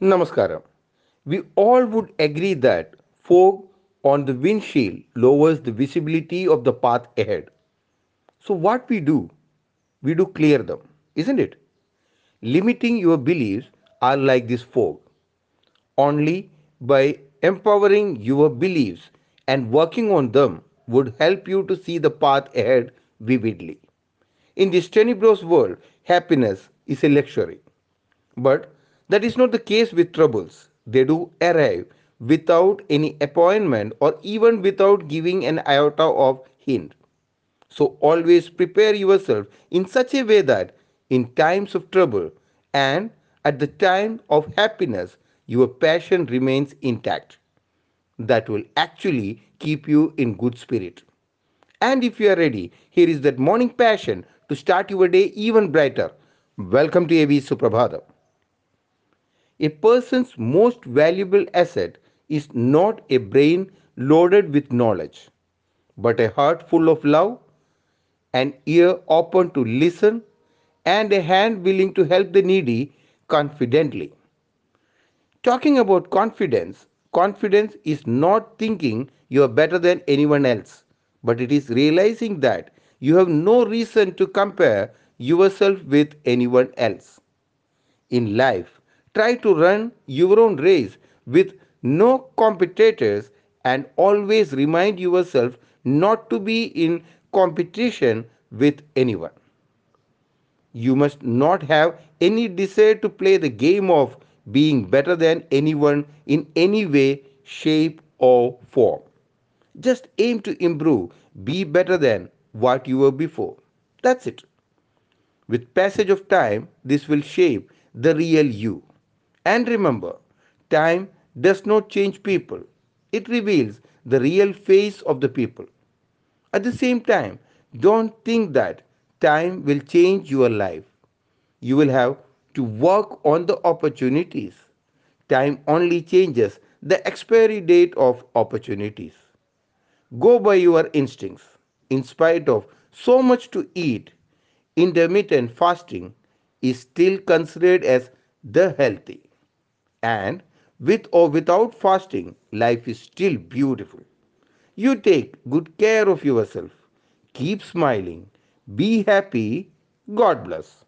Namaskaram. We all would agree that fog on the windshield lowers the visibility of the path ahead. So, what we do? We do clear them, isn't it? Limiting your beliefs are like this fog. Only by empowering your beliefs and working on them would help you to see the path ahead vividly. In this tenebrous world, happiness is a luxury. But that is not the case with troubles. They do arrive without any appointment or even without giving an iota of hint. So always prepare yourself in such a way that in times of trouble and at the time of happiness, your passion remains intact. That will actually keep you in good spirit. And if you are ready, here is that morning passion to start your day even brighter. Welcome to AV Suprabhatham. A person's most valuable asset is not a brain loaded with knowledge, but a heart full of love, an ear open to listen, and a hand willing to help the needy confidently. Talking about confidence, confidence is not thinking you are better than anyone else, but it is realizing that you have no reason to compare yourself with anyone else. In life, Try to run your own race with no competitors and always remind yourself not to be in competition with anyone. You must not have any desire to play the game of being better than anyone in any way, shape, or form. Just aim to improve, be better than what you were before. That's it. With passage of time, this will shape the real you. And remember, time does not change people, it reveals the real face of the people. At the same time, don't think that time will change your life. You will have to work on the opportunities. Time only changes the expiry date of opportunities. Go by your instincts. In spite of so much to eat, intermittent fasting is still considered as the healthy. And with or without fasting, life is still beautiful. You take good care of yourself. Keep smiling. Be happy. God bless.